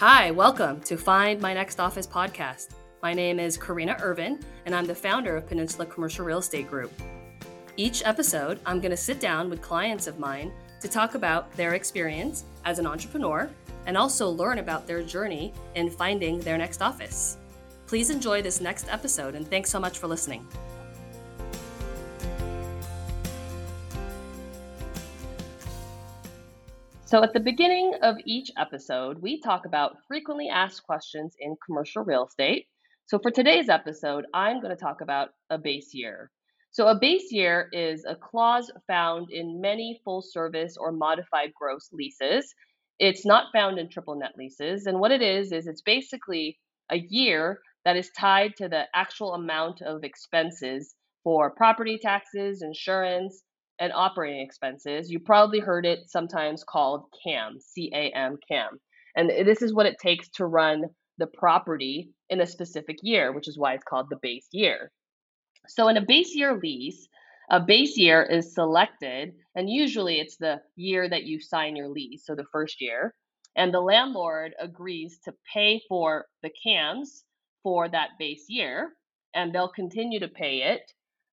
Hi, welcome to Find My Next Office podcast. My name is Corina Irvin, and I'm the founder of Peninsula Commercial Real Estate Group. Each episode, I'm going to sit down with clients of mine to talk about their experience as an entrepreneur and also learn about their journey in finding their next office. Please enjoy this next episode, and thanks so much for listening. So, at the beginning of each episode, we talk about frequently asked questions in commercial real estate. So, for today's episode, I'm going to talk about a base year. So, a base year is a clause found in many full service or modified gross leases. It's not found in triple net leases. And what it is, is it's basically a year that is tied to the actual amount of expenses for property taxes, insurance, and operating expenses. You probably heard it sometimes called CAM, C A M, CAM. And this is what it takes to run the property in a specific year, which is why it's called the base year. So, in a base year lease, a base year is selected, and usually it's the year that you sign your lease, so the first year. And the landlord agrees to pay for the CAMs for that base year, and they'll continue to pay it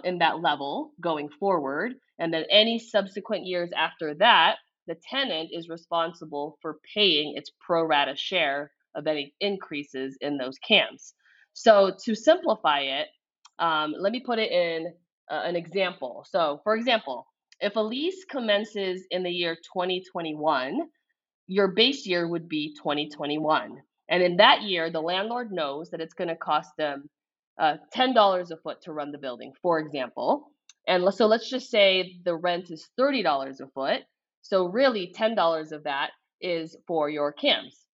in that level going forward. And then any subsequent years after that, the tenant is responsible for paying its pro rata share of any increases in those CAMs. So to simplify it, um, let me put it in uh, an example. So, for example, if a lease commences in the year 2021, your base year would be 2021. And in that year, the landlord knows that it's going to cost them uh, $10 a foot to run the building, for example. And so let's just say the rent is $30 a foot. So really $10 of that is for your CAMs.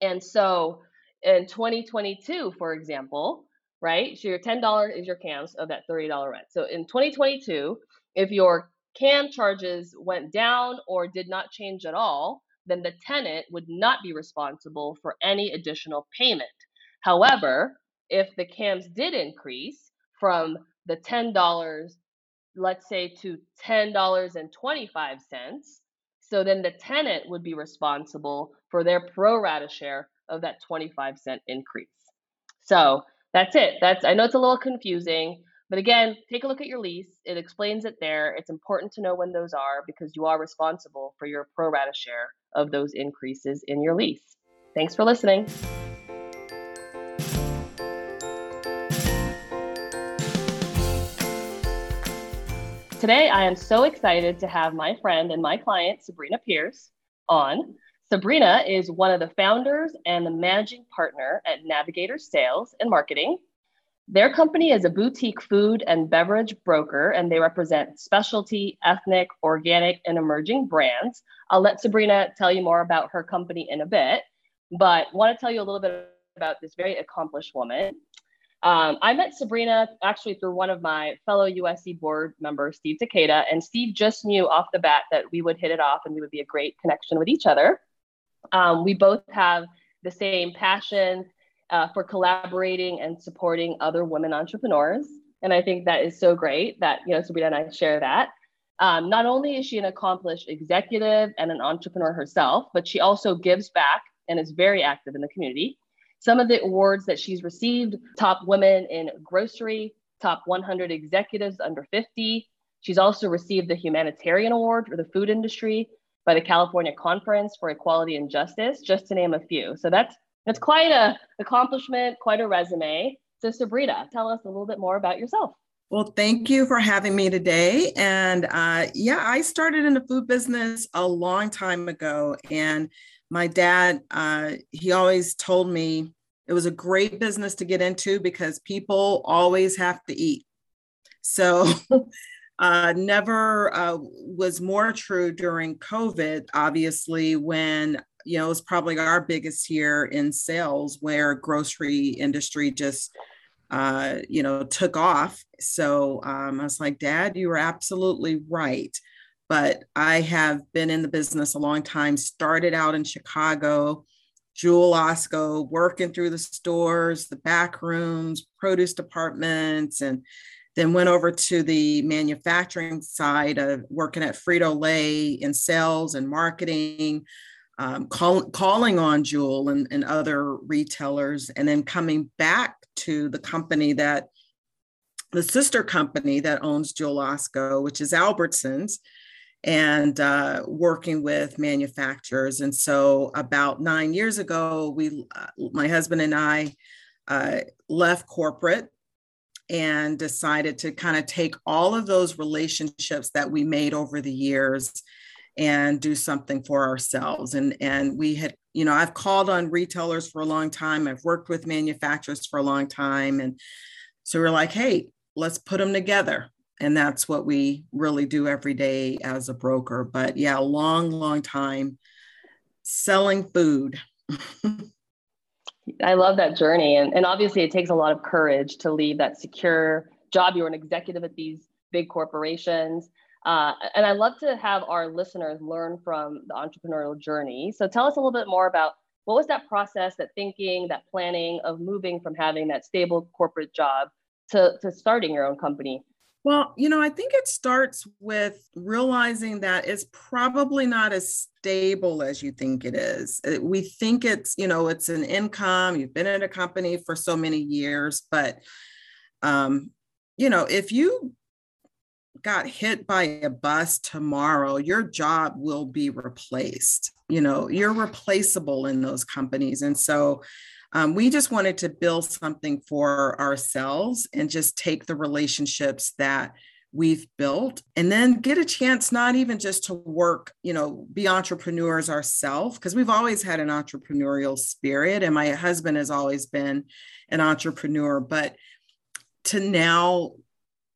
And so in 2022, for example, right? So your $10 is your CAMs of that $30 rent. So in 2022, if your CAM charges went down or did not change at all, then the tenant would not be responsible for any additional payment. However, if the CAMs did increase from the $10, let's say, to $10.25, so then the tenant would be responsible for their pro rata share of that 25 cent increase. So that's it. That's I know it's a little confusing, but again, take a look at your lease. It explains it there. It's important to know when those are because you are responsible for your pro rata share of those increases in your lease. Thanks for listening. Today, I am so excited to have my friend and my client, Subriana Pierce, on. Subriana is one of the founders and the managing partner at Navigator Sales and Marketing. Their company is a boutique food and beverage broker, and they represent specialty, ethnic, organic, and emerging brands. I'll let Subriana tell you more about her company in a bit, but want to tell you a little bit about this very accomplished woman. Um, I met Subriana actually through one of my fellow USC board members, Steve Takeda, and Steve just knew off the bat that we would hit it off and we would be a great connection with each other. Um, we both have the same passion uh, for collaborating and supporting other women entrepreneurs, and I think that is so great that you know Subriana and I share that. Um, not only is she an accomplished executive and an entrepreneur herself, but she also gives back and is very active in the community. Some of the awards that she's received top women in grocery, top 100 executives under 50. She's also received the Humanitarian Award for the food industry by the California Conference for Equality and Justice, just to name a few. So that's that's quite a accomplishment, quite a resume. So Subriana, tell us a little bit more about yourself. Well, thank you for having me today. And uh, yeah, I started in the food business a long time ago, and my dad, uh, he always told me it was a great business to get into because people always have to eat. So, uh, never uh, was more true during COVID, obviously, when you know it was probably our biggest year in sales, where grocery industry just uh, you know took off. So um, I was like, Dad, you were absolutely right but I have been in the business a long time, started out in Chicago, Jewel Osco, working through the stores, the back rooms, produce departments, and then went over to the manufacturing side of working at Frito Lay in sales and marketing. um, call, calling on Jewel and, and other retailers, and then coming back to the company that the sister company that owns Jewel Osco, which is Albertsons, and uh, working with manufacturers. And so, about nine years ago, we, uh, my husband and I, uh, left corporate and decided to kind of take all of those relationships that we made over the years and do something for ourselves. And and we had, you know, I've called on retailers for a long time. I've worked with manufacturers for a long time, and so we're like, hey, let's put them together and that's what we really do every day as a broker. But yeah a long long time selling food. I love that journey. And, and obviously it takes a lot of courage to leave that secure job. You're an executive at these big corporations. Uh, and i love to have our listeners learn from the entrepreneurial journey. So tell us a little bit more about what was that process that thinking that planning of moving from having that stable corporate job to, to starting your own company well, you know, I think it starts with realizing that it's probably not as stable as you think it is. We think it's, you know, it's an income, you've been in a company for so many years, but, um, you know, if you got hit by a bus tomorrow, your job will be replaced. You know, you're replaceable in those companies. And so, um, we just wanted to build something for ourselves and just take the relationships that we've built and then get a chance not even just to work you know be entrepreneurs ourselves because we've always had an entrepreneurial spirit and my husband has always been an entrepreneur but to now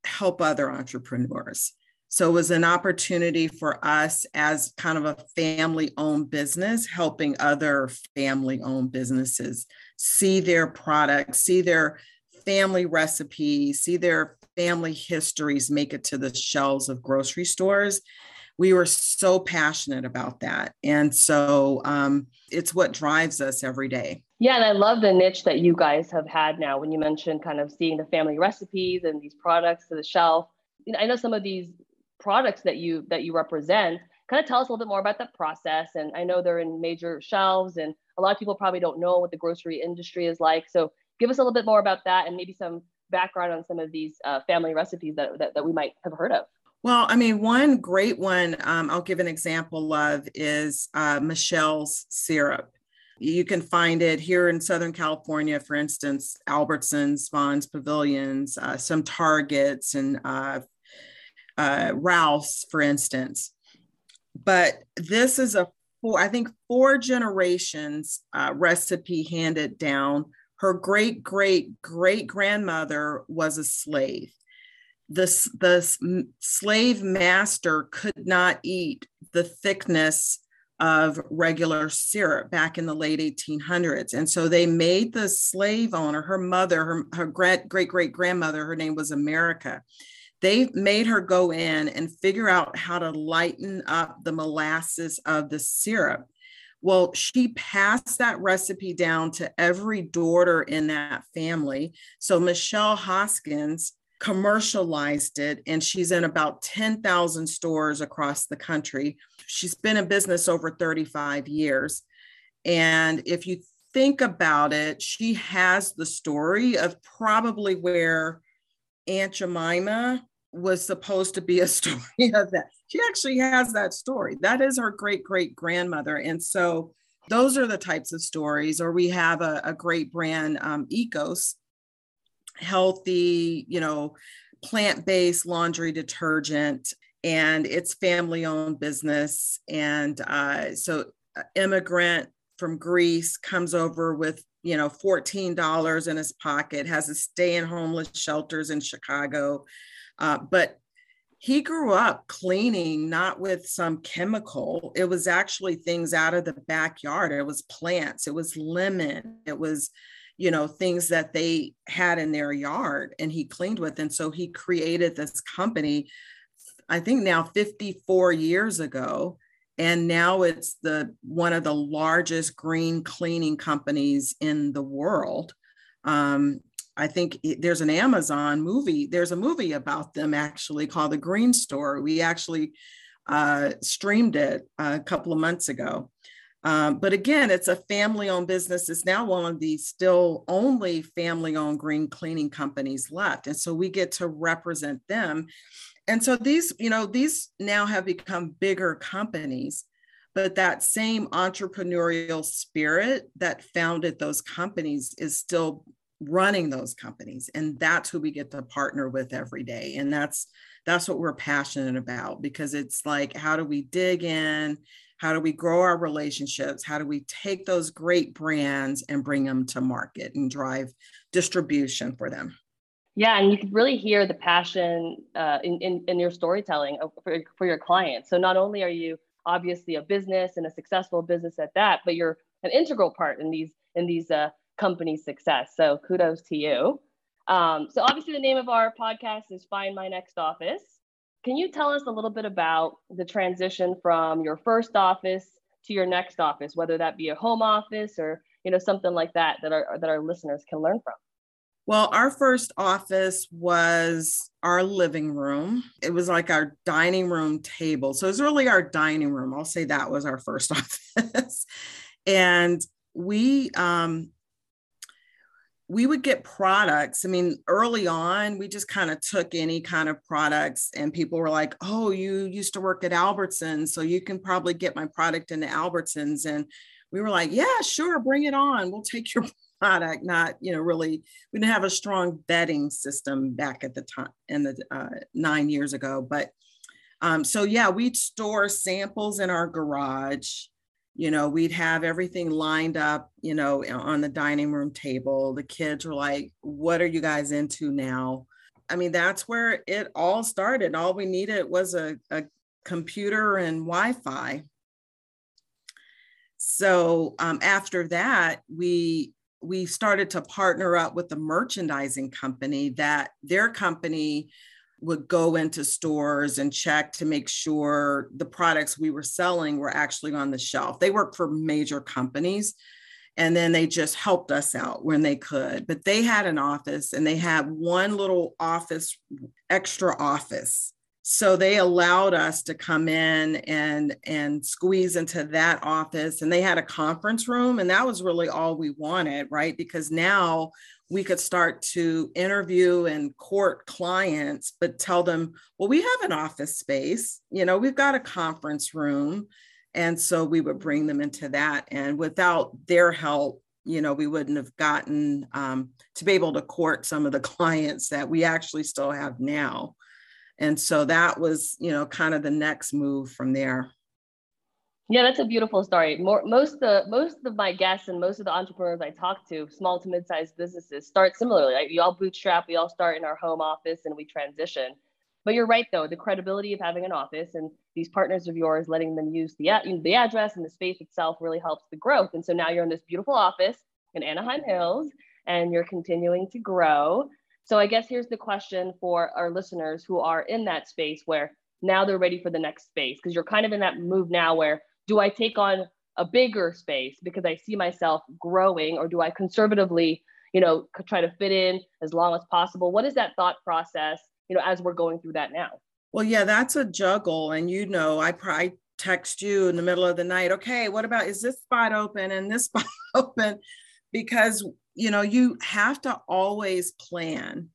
help other entrepreneurs. So it was an opportunity for us as kind of a family owned business helping other family owned businesses see their products, see their family recipes, see their family histories make it to the shelves of grocery stores. We were so passionate about that. And so um, it's what drives us every day. Yeah, and I love the niche that you guys have had now when you mentioned kind of seeing the family recipes and these products to the shelf. I know some of these products that you that you represent. Kind of tell us a little bit more about that process. And I know they're in major shelves and a lot of people probably don't know what the grocery industry is like. So give us a little bit more about that and maybe some background on some of these uh, family recipes that, that, that, we might have heard of. Well, I mean, one great one um, I'll give an example of is uh, Michele's syrup. You can find it here in Southern California, for instance, Albertsons, Vons Pavilions, uh, some Targets, and uh, uh, Ralph's, for instance. But this is a four, I think four generations uh, recipe handed down. Her great great great grandmother was a slave. The, the slave master could not eat the thickness of regular syrup back in the late 1800s. And so they made the slave owner, her mother, her, her great great grandmother, her name was America they made her go in and figure out how to lighten up the molasses of the syrup. Well, she passed that recipe down to every daughter in that family. So Michele Hoskins commercialized it, and she's in about 10,000 stores across the country. She's been in business over 35 years. And if you think about it, she has the story of probably where Aunt Jemima was supposed to be a story of that. She actually has that story. That is her great great grandmother. And so those are the types of stories. Or we have a, a great brand, um, Ecos, healthy, you know, plant based laundry detergent. And it's family owned business. And uh, so, uh, immigrant from Greece comes over with you know $14 in his pocket has a stay in homeless shelters in chicago uh, but he grew up cleaning not with some chemical. It was actually things out of the backyard. It was plants. It was lemon. It was you know things that they had in their yard and he cleaned with. And so he created this company i think now 54 years ago. And now it's the one of the largest green cleaning companies in the world. Um, i think there's an amazon movie there's a movie about them actually called the green store we actually uh, streamed it a couple of months ago Um, but again, it's a family owned business. It's now one of the still only family owned green cleaning companies left. And so we get to represent them. And so these, you know, these now have become bigger companies, but that same entrepreneurial spirit that founded those companies is still running those companies. And that's who we get to partner with every day. And that's that's what we're passionate about because it's like, how do we dig in? How do we grow our relationships? How do we take those great brands and bring them to market and drive distribution for them? Yeah, and you can really hear the passion uh, in, in, in your storytelling for, for your clients. So not only are you obviously a business and a successful business at that, but you're an integral part in these in these uh, companies' success. So kudos to you. Um, so obviously the name of our podcast is Find My Next Office. Can you tell us a little bit about the transition from your first office to your next office, whether that be a home office or you know something like that that our that our listeners can learn from? Well, our first office was our living room. It was like our dining room table. So it was really our dining room. I'll say that was our first office. and we um, we would get products. I mean, early on, we just kind of took any kind of products, and people were like, Oh, you used to work at Albertsons, so you can probably get my product into Albertsons. And we were like, Yeah, sure, bring it on. We'll take your product. Not, you know, really, we didn't have a strong vetting system back at the time in the uh, nine years ago. But um, so, yeah, we'd store samples in our garage you know we'd have everything lined up you know on the dining room table. The kids were like what are you guys into now? I mean that's where it all started. All we needed was a, a computer and wi-fi. So um, after that we we started to partner up with the merchandising company that their company would go into stores and check to make sure the products we were selling were actually on the shelf. They work for major companies and then they just helped us out when they could. But they had an office and they had one little office, extra office. So they allowed us to come in and and squeeze into that office and they had a conference room and that was really all we wanted, right? Because now we could start to interview and court clients, but tell them, well, we have an office space, you know, we've got a conference room. And so we would bring them into that. And without their help, you know, we wouldn't have gotten um, to be able to court some of the clients that we actually still have now. And so that was, you know, kind of the next move from there. Yeah, that's a beautiful story. More, most of most of my guests and most of the entrepreneurs I talk to, small to mid-sized businesses, start similarly. Right? We all bootstrap, we all start in our home office, and we transition. But you're right, though, the credibility of having an office and these partners of yours letting them use the the address and the space itself really helps the growth. And so now you're in this beautiful office in Anaheim Hills, and you're continuing to grow. So I guess here's the question for our listeners who are in that space where now they're ready for the next space because you're kind of in that move now where do I take on a bigger space because I see myself growing, or do I conservatively, you know, try to fit in as long as possible? What is that thought process, you know, as we're going through that now? Well, yeah, that's a juggle. And you know, I probably text you in the middle of the night, okay, what about is this spot open and this spot open? Because, you know, you have to always plan.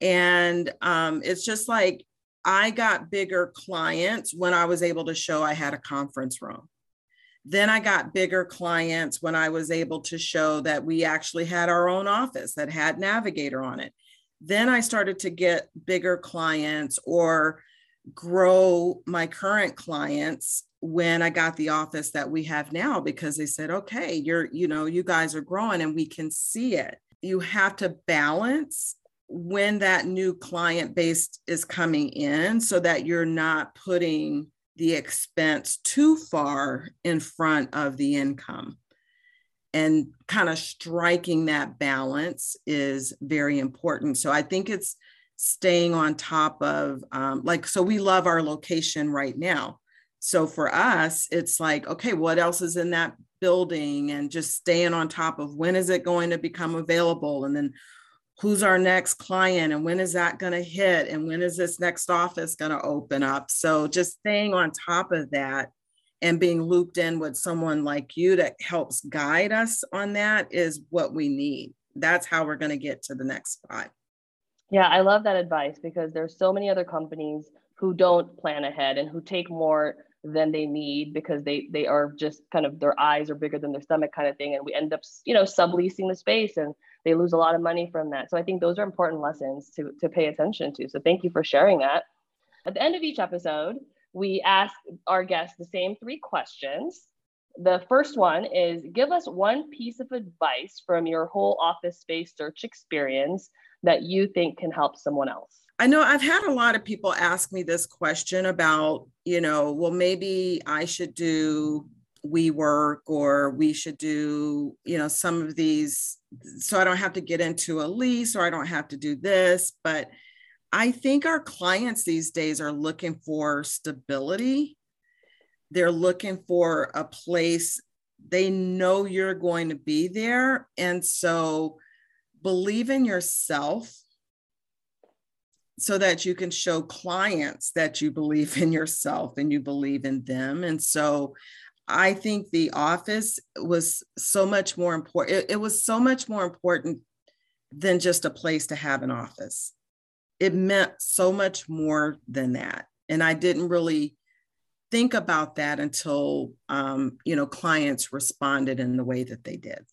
And um, it's just like I got bigger clients when I was able to show I had a conference room. Then I got bigger clients when I was able to show that we actually had our own office that had Navigator on it. Then I started to get bigger clients or grow my current clients when I got the office that we have now because they said, okay, you're, you know, you guys are growing and we can see it. You have to balance when that new client base is coming in so that you're not putting the expense too far in front of the income. And kind of striking that balance is very important. So I think it's staying on top of, um, like, so we love our location right now. So for us, it's like, okay, what else is in that building? And just staying on top of when is it going to become available? And then who's our next client and when is that going to hit and when is this next office going to open up so just staying on top of that and being looped in with someone like you that helps guide us on that is what we need. That's how we're going to get to the next spot. Yeah, I love that advice because there's so many other companies who don't plan ahead and who take more than they need because they they are just kind of their eyes are bigger than their stomach kind of thing and we end up you know subleasing the space and they lose a lot of money from that. So i think those are important lessons to to pay attention to. So thank you for sharing that. At the end of each episode we ask our guests the same three questions. The first one is give us one piece of advice from your whole office space search experience that you think can help someone else. I know I've had a lot of people ask me this question about, you know, well, maybe I should do WeWork or we should do, you know, some of these so I don't have to get into a lease or I don't have to do this. But I think our clients these days are looking for stability. They're looking for a place they know you're going to be there. And so believe in yourself so that you can show clients that you believe in yourself and you believe in them. And so I think the office was so much more important. It, it was so much more important than just a place to have an office it meant so much more than that. And I didn't really think about that until um, you know clients responded in the way that they did.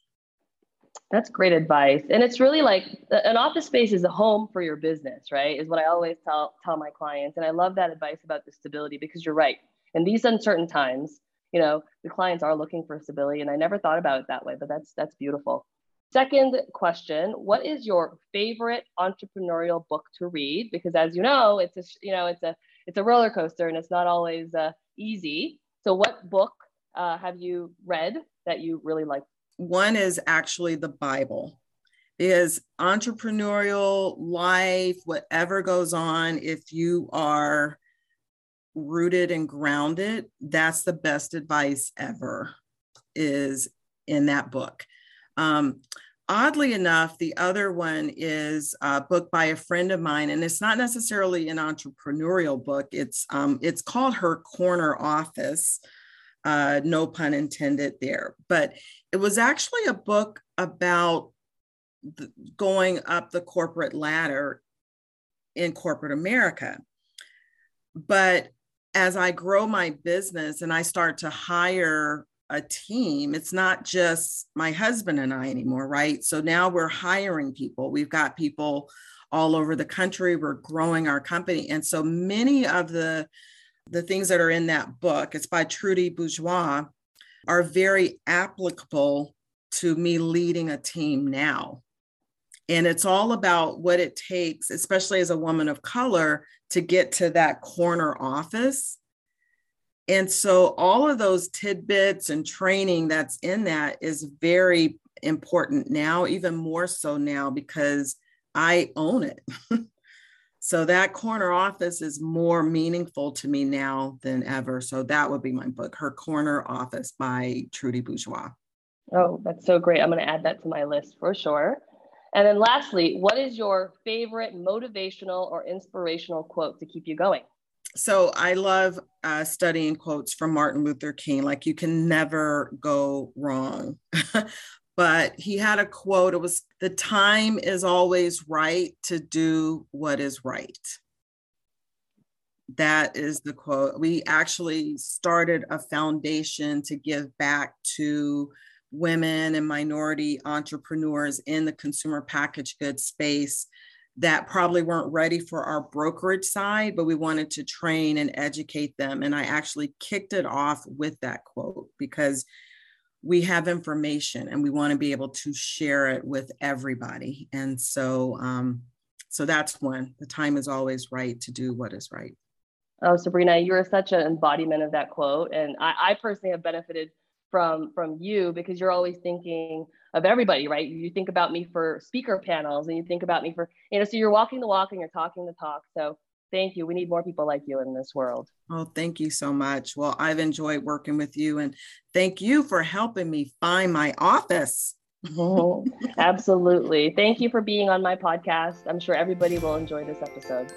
That's great advice. And it's really like an office space is a home for your business, right? Is what I always tell tell my clients. And I love that advice about the stability because you're right. In these uncertain times, you know, the clients are looking for stability. And I never thought about it that way, but that's that's beautiful. Second question, what is your favorite entrepreneurial book to read? Because as you know, it's a you know it's a it's a roller coaster and it's not always uh, easy. So, what book uh, have you read that you really like? One is actually the Bible, because entrepreneurial life, whatever goes on, if you are rooted and grounded, that's the best advice ever. Is in that book. Um, oddly enough, the other one is a book by a friend of mine, and it's not necessarily an entrepreneurial book. It's um, it's called Her Corner Office. Uh, no pun intended there, but it was actually a book about the, going up the corporate ladder in corporate America. But as I grow my business and I start to hire a team. It's not just my husband and I anymore, right? So now we're hiring people. We've got people all over the country. We're growing our company. And so many of the the things that are in that book, it's by Trudy Bourgeois, are very applicable to me leading a team now. And it's all about what it takes, especially as a woman of color, to get to that corner office and so all of those tidbits and training that's in that is very important now, even more so now because I own it. so that corner office is more meaningful to me now than ever. So that would be my book, Her Corner Office by Trudy Bourgeois. Oh, that's so great. I'm going to add that to my list for sure. And then lastly, what is your favorite motivational or inspirational quote to keep you going? so I love uh, studying quotes from Martin Luther King. Like you can never go wrong. but he had a quote. It was the time is always right to do what is right. That is the quote. We actually started a foundation to give back to women and minority entrepreneurs in the consumer packaged goods space that probably weren't ready for our brokerage side, but we wanted to train and educate them. And I actually kicked it off with that quote because we have information and we want to be able to share it with everybody. And so, um, so that's one. The time is always right to do what is right. Oh, Subriana, you're such an embodiment of that quote, and I, I personally have benefited from from you because you're always thinking of everybody, right? You think about me for speaker panels and you think about me for, you know, so you're walking the walk and you're talking the talk. So thank you. We need more people like you in this world. Oh, thank you so much. Well, I've enjoyed working with you and thank you for helping me find my office. oh, absolutely. Thank you for being on my podcast. I'm sure everybody will enjoy this episode.